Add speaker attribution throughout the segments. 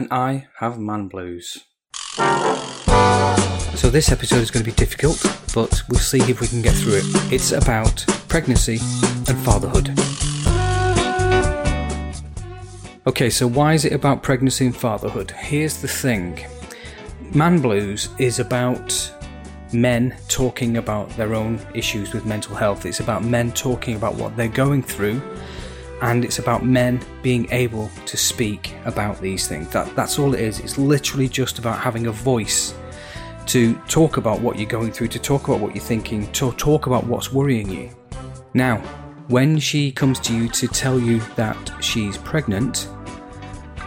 Speaker 1: and I have man blues. So, this episode is going to be difficult, but we'll see if we can get through it. It's about pregnancy and fatherhood. Okay, so why is it about pregnancy and fatherhood? Here's the thing Man Blues is about men talking about their own issues with mental health. It's about men talking about what they're going through, and it's about men being able to speak about these things. That, that's all it is. It's literally just about having a voice to talk about what you're going through, to talk about what you're thinking, to talk about what's worrying you. Now, when she comes to you to tell you that she's pregnant,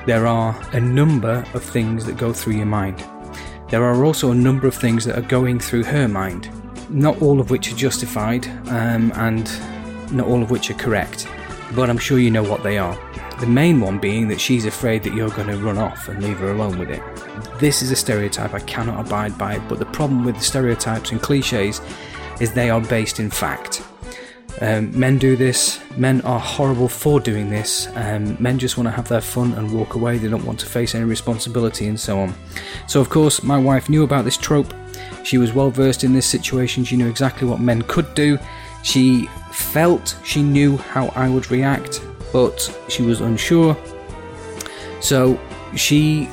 Speaker 1: there are a number of things that go through your mind. There are also a number of things that are going through her mind, not all of which are justified um, and not all of which are correct, but I'm sure you know what they are. The main one being that she's afraid that you're going to run off and leave her alone with it. This is a stereotype I cannot abide by, but the problem with the stereotypes and cliches is they are based in fact. Um, men do this, men are horrible for doing this, um, men just want to have their fun and walk away, they don't want to face any responsibility and so on. So, of course, my wife knew about this trope, she was well versed in this situation, she knew exactly what men could do, she felt she knew how I would react, but she was unsure. So, she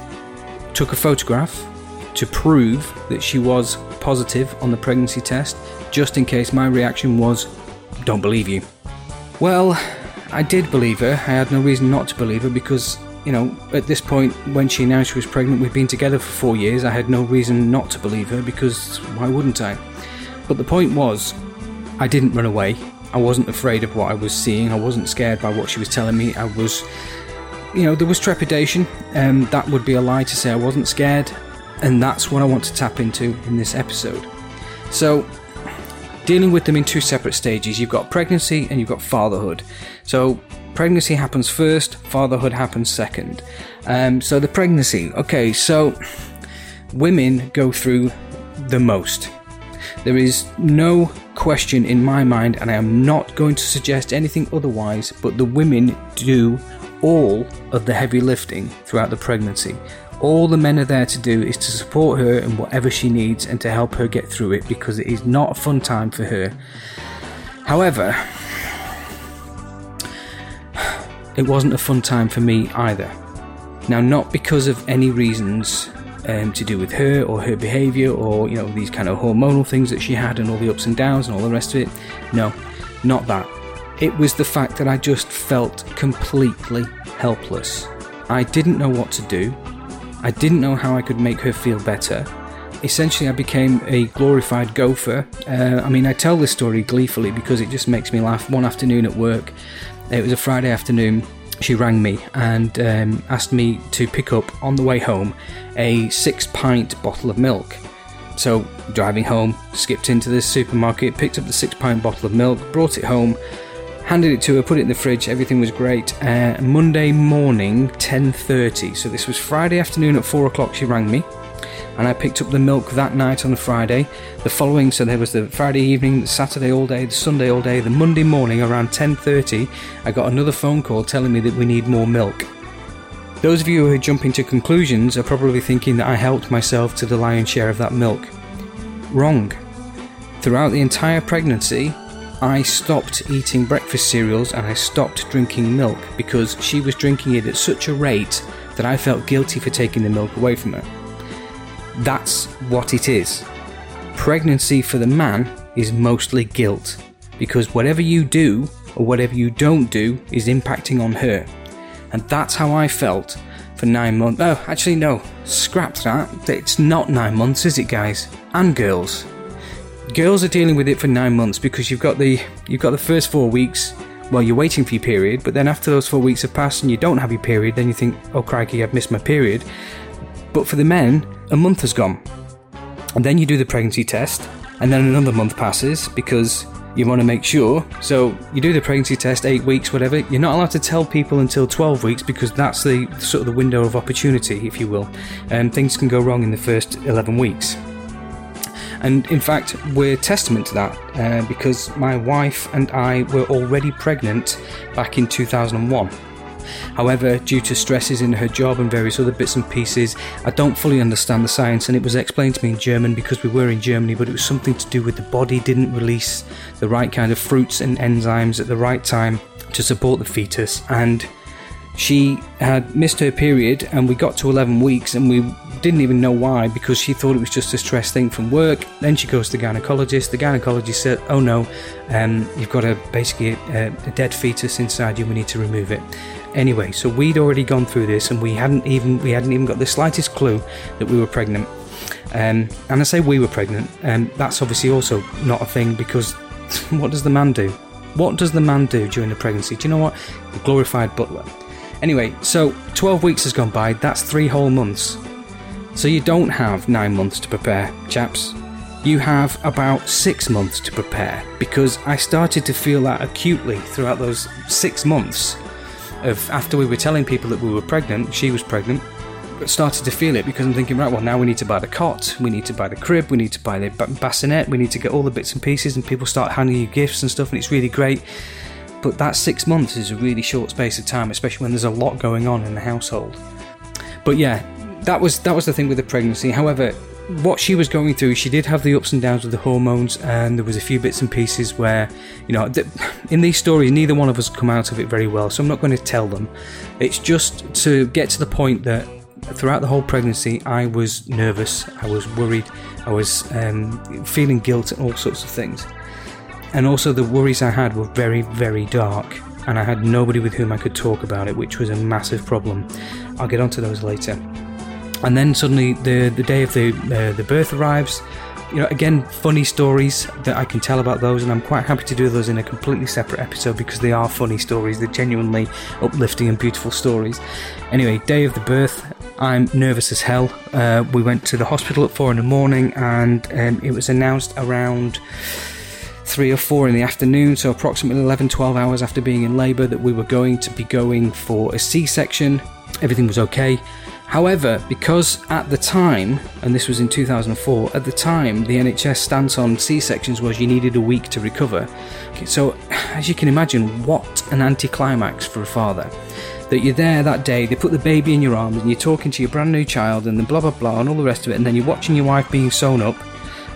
Speaker 1: took a photograph to prove that she was positive on the pregnancy test, just in case my reaction was don't believe you. Well, I did believe her. I had no reason not to believe her because, you know, at this point, when she announced she was pregnant, we'd been together for four years. I had no reason not to believe her because why wouldn't I? But the point was, I didn't run away. I wasn't afraid of what I was seeing. I wasn't scared by what she was telling me. I was, you know, there was trepidation. and that would be a lie to say I wasn't scared. And that's what I want to tap into in this episode. So, dealing with them in two separate stages. You've got pregnancy and you've got fatherhood. So pregnancy happens first, fatherhood happens second. Um, so the pregnancy, okay, so women go through the most. There is no question in my mind, and I am not going to suggest anything otherwise, but the women do all of the heavy lifting throughout the pregnancy. All the men are there to do is to support her in whatever she needs and to help her get through it because it is not a fun time for her. However, it wasn't a fun time for me either. Now, not because of any reasons um, to do with her or her behaviour or you know these kind of hormonal things that she had and all the ups and downs and all the rest of it. No, not that. It was the fact that I just felt completely helpless. I didn't know what to do. I didn't know how I could make her feel better. Essentially, I became a glorified gopher. Uh, I mean, I tell this story gleefully because it just makes me laugh. One afternoon at work, it was a Friday afternoon, she rang me and um, asked me to pick up on the way home a six pint bottle of milk. So, driving home, skipped into the supermarket, picked up the six pint bottle of milk, brought it home, handed it to her, put it in the fridge. Everything was great. Uh, Monday morning, 10:30. So this was Friday afternoon at four o'clock. She rang me, and I picked up the milk that night on the Friday. The following, so there was the Friday evening, the Saturday all day, the Sunday all day. The Monday morning around 10:30, I got another phone call telling me that we need more milk. Those of you who are jumping to conclusions are probably thinking that I helped myself to the lion's share of that milk. Wrong. Throughout the entire pregnancy, I stopped eating breakfast cereals and I stopped drinking milk because she was drinking it at such a rate that I felt guilty for taking the milk away from her. That's what it is. Pregnancy for the man is mostly guilt because whatever you do or whatever you don't do is impacting on her. And that's how I felt for nine months. Oh, actually, no, scrap that. It's not nine months, is it, guys? And girls girls are dealing with it for nine months because you've got the you've got the first four weeks while you're waiting for your period, but then after those four weeks have passed and you don't have your period, then you think, oh crikey, I've missed my period. But for the men, a month has gone. And then you do the pregnancy test, and then another month passes because you want to make sure. So you do the pregnancy test, eight weeks, whatever. You're not allowed to tell people until 12 weeks because that's the sort of the window of opportunity, if you will. And things can go wrong in the first 11 weeks. And in fact, we're testament to that uh, because my wife and I were already pregnant back in 2001. However, due to stresses in her job and various other bits and pieces, I don't fully understand the science, and it was explained to me in German because we were in Germany, but it was something to do with the body didn't release the right kind of fruits and enzymes at the right time to support the fetus, and she had missed her period and we got to 11 weeks and we didn't even know why because she thought it was just a stress thing from work. Then she goes to the gynecologist. The gynecologist said oh no um, you've got a basically a, a dead fetus inside you we need to remove it anyway so we'd already gone through this and we hadn't even we hadn't even got the slightest clue that we were pregnant. Um, and I say we were pregnant and that's obviously also not a thing because what does the man do? What does the man do during the pregnancy? Do you know what? The glorified butler. Anyway, so 12 weeks has gone by, that's three whole months. So you don't have nine months to prepare, chaps. You have about six months to prepare because I started to feel that acutely throughout those six months of after we were telling people that we were pregnant, she was pregnant, started to feel it because I'm thinking, right, well, now we need to buy the cot, we need to buy the crib, we need to buy the bassinet, we need to get all the bits and pieces, and people start handing you gifts and stuff, and it's really great. But that six months is a really short space of time, especially when there's a lot going on in the household. But yeah, that was that was the thing with the pregnancy. However, what she was going through, she did have the ups and downs with the hormones, and there was a few bits and pieces where, you know, in these stories, neither one of us come out of it very well. So I'm not going to tell them. It's just to get to the point that throughout the whole pregnancy, I was nervous, I was worried, I was um, feeling guilt, and all sorts of things. And also, the worries I had were very, very dark, and I had nobody with whom I could talk about it, which was a massive problem. I'll get onto those later. And then suddenly, the the day of the uh, the birth arrives. You know, again, funny stories that I can tell about those, and I'm quite happy to do those in a completely separate episode because they are funny stories. They're genuinely uplifting and beautiful stories. Anyway, day of the birth, I'm nervous as hell. Uh, we went to the hospital at four in the morning, and um, it was announced around three or four in the afternoon, so approximately 11 12 hours after being in labour, that we were going to be going for a C section. Everything was okay. However, because at the time, and this was in 2004, at the time the NHS stance on C sections was you needed a week to recover. So, as you can imagine, what an anticlimax for a father. That you're there that day, they put the baby in your arms, and you're talking to your brand new child, and then blah blah blah, and all the rest of it, and then you're watching your wife being sewn up,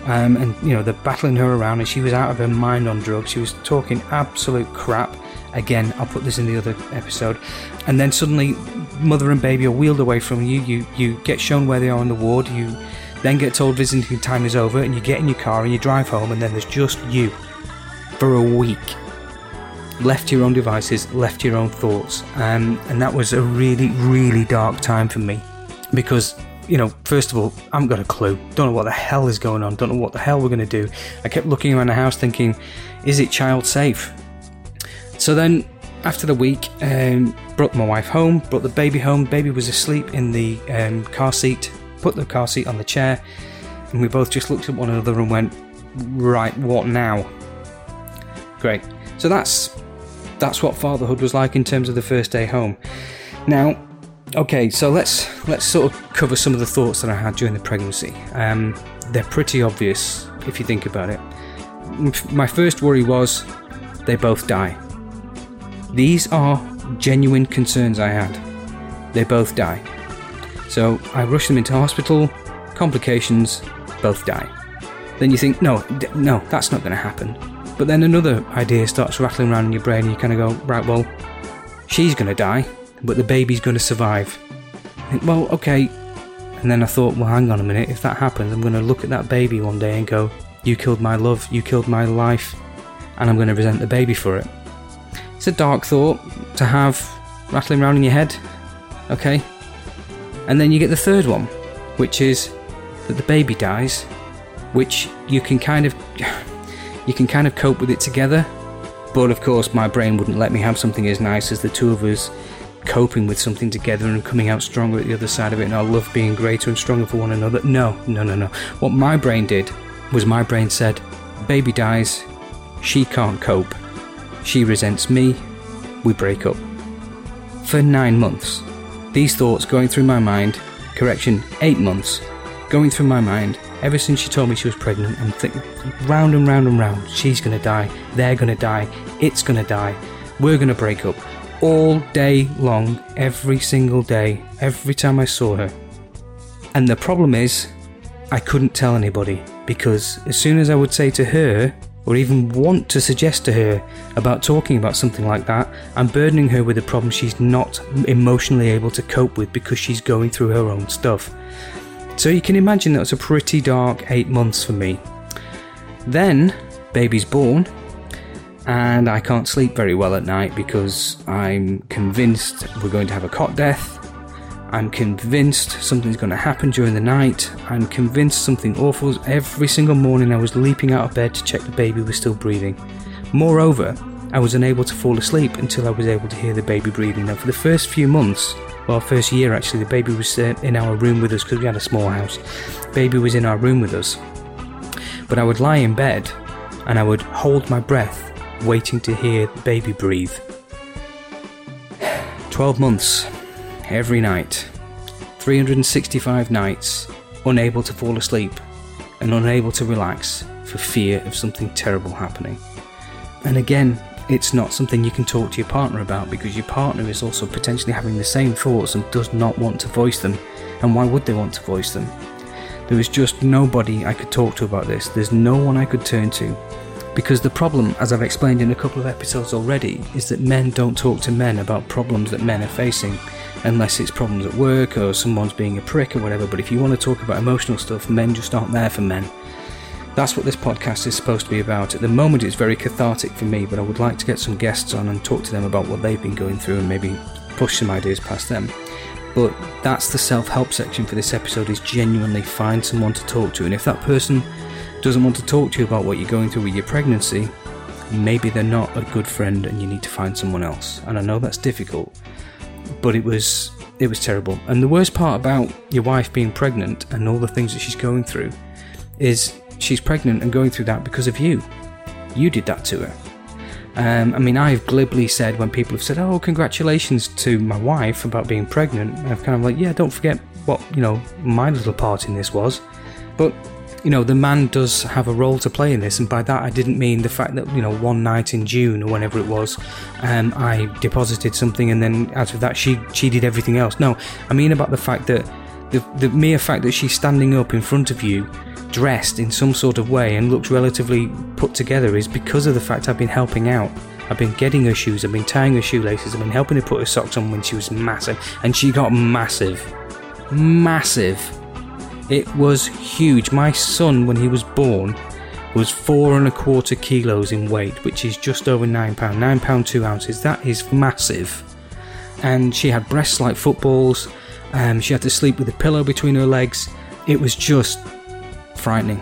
Speaker 1: um, and you know they're battling her around, and she was out of her mind on drugs. She was talking absolute crap. Again, I'll put this in the other episode. And then suddenly, mother and baby are wheeled away from you. You you get shown where they are in the ward. You then get told visiting time is over, and you get in your car and you drive home, and then there's just you for a week. Left your own devices, left your own thoughts, um, and that was a really, really dark time for me because you know, first of all, I haven't got a clue. Don't know what the hell is going on. Don't know what the hell we're going to do. I kept looking around the house thinking, is it child safe? So then, after the week, um, brought my wife home, brought the baby home. Baby was asleep in the um, car seat, put the car seat on the chair, and we both just looked at one another and went, right, what now? Great. So that's that's what fatherhood was like in terms of the first day home. Now, Okay, so let's let's sort of cover some of the thoughts that I had during the pregnancy. Um, they're pretty obvious if you think about it. My first worry was they both die. These are genuine concerns I had. They both die. So I rush them into hospital, complications, both die. Then you think, no, no, that's not going to happen. But then another idea starts rattling around in your brain, and you kind of go, right, well, she's going to die but the baby's going to survive. Think, well, okay. And then I thought, well, hang on a minute. If that happens, I'm going to look at that baby one day and go, you killed my love, you killed my life, and I'm going to resent the baby for it. It's a dark thought to have rattling around in your head. Okay. And then you get the third one, which is that the baby dies, which you can kind of you can kind of cope with it together. But of course, my brain wouldn't let me have something as nice as the two of us coping with something together and coming out stronger at the other side of it and our love being greater and stronger for one another. No, no, no, no. What my brain did was my brain said, baby dies, she can't cope, she resents me, we break up. For nine months, these thoughts going through my mind, correction, eight months, going through my mind ever since she told me she was pregnant and thinking round and round and round, she's gonna die, they're gonna die, it's gonna die, we're gonna break up, all day long, every single day, every time I saw her. And the problem is, I couldn't tell anybody because as soon as I would say to her, or even want to suggest to her about talking about something like that, I'm burdening her with a problem she's not emotionally able to cope with because she's going through her own stuff. So you can imagine that was a pretty dark eight months for me. Then, baby's born, and I can't sleep very well at night because I'm convinced we're going to have a cot death. I'm convinced something's going to happen during the night. I'm convinced something awful. Every single morning I was leaping out of bed to check the baby was still breathing. Moreover, I was unable to fall asleep until I was able to hear the baby breathing. Now, for the first few months, well, first year actually, the baby was uh, in our room with us because we had a small house. Baby was in our room with us. But I would lie in bed and I would hold my breath waiting to hear the baby breathe. 12 months, every night, 365 nights, unable to fall asleep and unable to relax for fear of something terrible happening. And again, it's not something you can talk to your partner about because your partner is also potentially having the same thoughts and does not want to voice them. And why would they want to voice them? There is just nobody I could talk to about this. There's no one I could turn to. Because the problem, as I've explained in a couple of episodes already, is that men don't talk to men about problems that men are facing, unless it's problems at work or someone's being a prick or whatever. But if you want to talk about emotional stuff, men just aren't there for men. That's what this podcast is supposed to be about. At the moment, it's very cathartic for me, but I would like to get some guests on and talk to them about what they've been going through and maybe push some ideas past them. But that's the self help section for this episode is genuinely find someone to talk to. And if that person doesn't want to talk to you about what you're going through with your pregnancy, maybe they're not a good friend and you need to find someone else. And I know that's difficult, but it was it was terrible. And the worst part about your wife being pregnant and all the things that she's going through is she's pregnant and going through that because of you. You did that to her. Um, I mean, I've glibly said when people have said, "Oh, congratulations to my wife about being pregnant," I've kind of like, "Yeah, don't forget what you know my little part in this was." But you know, the man does have a role to play in this, and by that I didn't mean the fact that, you know, one night in June or whenever it was, um, I deposited something and then out of that she, she did everything else. No, I mean about the fact that the, the mere fact that she's standing up in front of you, dressed in some sort of way and looks relatively put together is because of the fact I've been helping out. I've been getting her shoes, I've been tying her shoelaces, I've been helping her put her socks on when she was massive, and she got massive. Massive it was huge. My son, when he was born, was four and a quarter kilos in weight, which is just over nine pound, nine pound two ounces. That is massive. And she had breasts like footballs. Um, she had to sleep with a pillow between her legs. It was just frightening.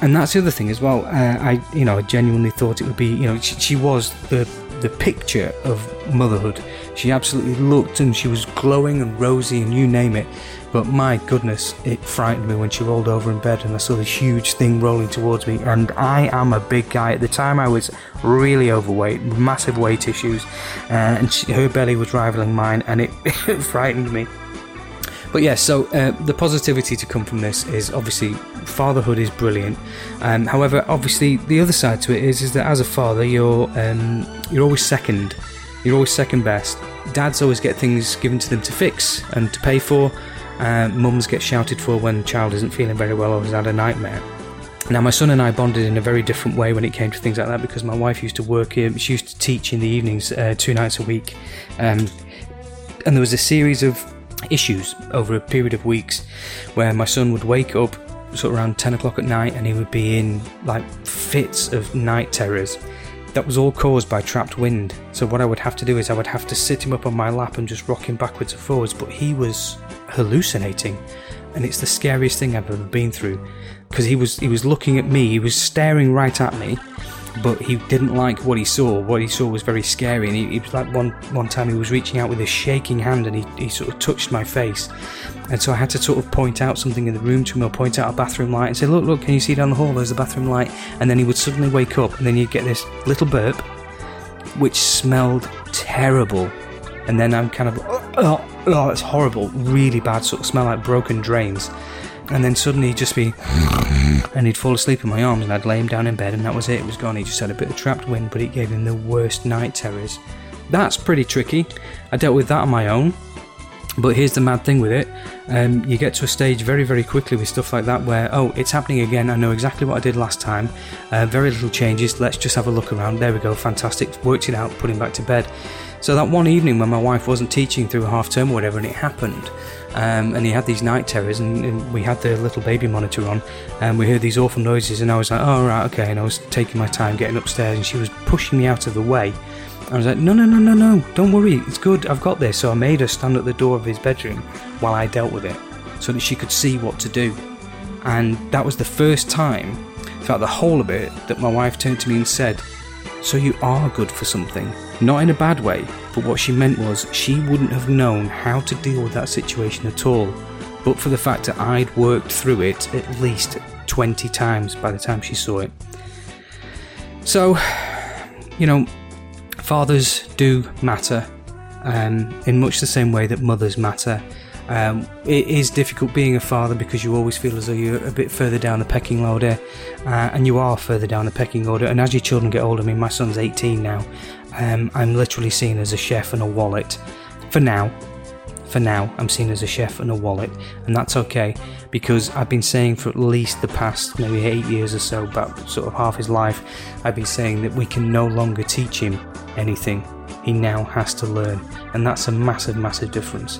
Speaker 1: And that's the other thing as well. Uh, I, you know, I genuinely thought it would be, you know, she, she was the the picture of motherhood. She absolutely looked and she was glowing and rosy and you name it. But my goodness, it frightened me when she rolled over in bed and I saw this huge thing rolling towards me. And I am a big guy. At the time, I was really overweight, massive weight issues, and she, her belly was rivaling mine, and it, it frightened me. But yeah, so uh, the positivity to come from this is obviously fatherhood is brilliant. Um, however, obviously the other side to it is is that as a father, you're um, you're always second. You're always second best. Dads always get things given to them to fix and to pay for. Uh, mums get shouted for when the child isn't feeling very well or has had a nightmare. Now, my son and I bonded in a very different way when it came to things like that because my wife used to work here. She used to teach in the evenings uh, two nights a week. Um, and there was a series of issues over a period of weeks where my son would wake up sort of around 10 o'clock at night and he would be in like fits of night terrors. That was all caused by trapped wind. So, what I would have to do is I would have to sit him up on my lap and just rock him backwards and forwards, but he was hallucinating, and it's the scariest thing I've ever been through. Because he was he was looking at me, he was staring right at me, but he didn't like what he saw. What he saw was very scary, and he, he was like one one time he was reaching out with a shaking hand, and he, he sort of touched my face, and so I had to sort of point out something in the room to him, or point out a bathroom light, and say, "Look, look, can you see down the hall? There's the bathroom light." And then he would suddenly wake up, and then you'd get this little burp, which smelled terrible, and then I'm kind of, oh, oh oh, it's horrible, really bad sort of smell like broken drains. And then suddenly he'd just be, and he'd fall asleep in my arms, and I'd lay him down in bed, and that was it. It was gone. He just had a bit of trapped wind, but it gave him the worst night terrors. that's pretty tricky. I dealt with that on my own. But here's the mad thing with it um, you get to a stage very, very quickly with stuff like that where, oh, it's happening again. I know exactly what I did last time. Uh, very little changes. Let's just have a look around. There we go. Fantastic. Worked it out, put him back to bed. So that one evening when my wife wasn't teaching through half term or whatever, and it happened, um, and he had these night terrors, and, and, we had the little baby monitor on, and we heard these awful noises, and I was like, oh, right, okay, and I was taking my time getting upstairs, and she was pushing me out of the way. I was like, no, no, no, no, no, don't worry, it's good, I've got this. So I made her stand at the door of his bedroom while I dealt with it so that she could see what to do. And that was the first time throughout the whole of it that my wife turned to me and said, So you are good for something. Not in a bad way, but what she meant was she wouldn't have known how to deal with that situation at all, but for the fact that I'd worked through it at least 20 times by the time she saw it. So, you know, fathers do matter um, in much the same way that mothers matter. Um, it is difficult being a father because you always feel as though you're a bit further down the pecking order, uh, and you are further down the pecking order. And as your children get older, I mean, my son's 18 now, um, I'm literally seen as a chef and a wallet. For now, for now, I'm seen as a chef and a wallet, and that's okay because I've been saying for at least the past maybe eight years or so, about sort of half his life, I've been saying that we can no longer teach him anything. He now has to learn, and that's a massive, massive difference.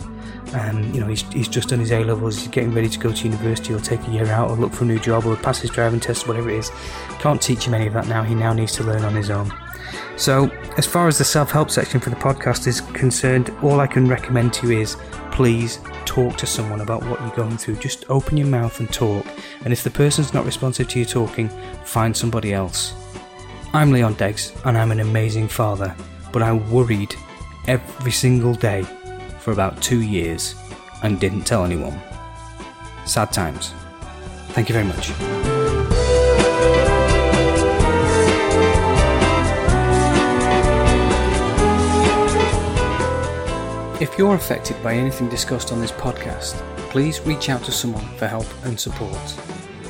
Speaker 1: And you know, he's, he's just done his A levels, he's getting ready to go to university or take a year out or look for a new job or pass his driving test, whatever it is. Can't teach him any of that now, he now needs to learn on his own. So, as far as the self help section for the podcast is concerned, all I can recommend to you is please talk to someone about what you're going through. Just open your mouth and talk. And if the person's not responsive to you talking, find somebody else. I'm Leon Deggs, and I'm an amazing father, but I'm worried every single day for about two years and didn't tell anyone. Sad times. Thank you very much. If you're affected by anything discussed on this podcast, please reach out to someone for help and support.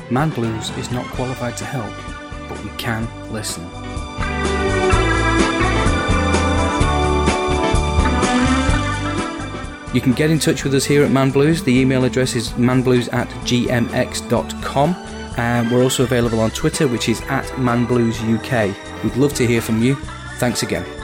Speaker 1: Man Blues is not qualified to help, but we can listen. You can get in touch with us here at Man Blues. The email address is manblues at gmx.com. And we're also available on Twitter, which is at manbluesuk. We'd love to hear from you. Thanks again.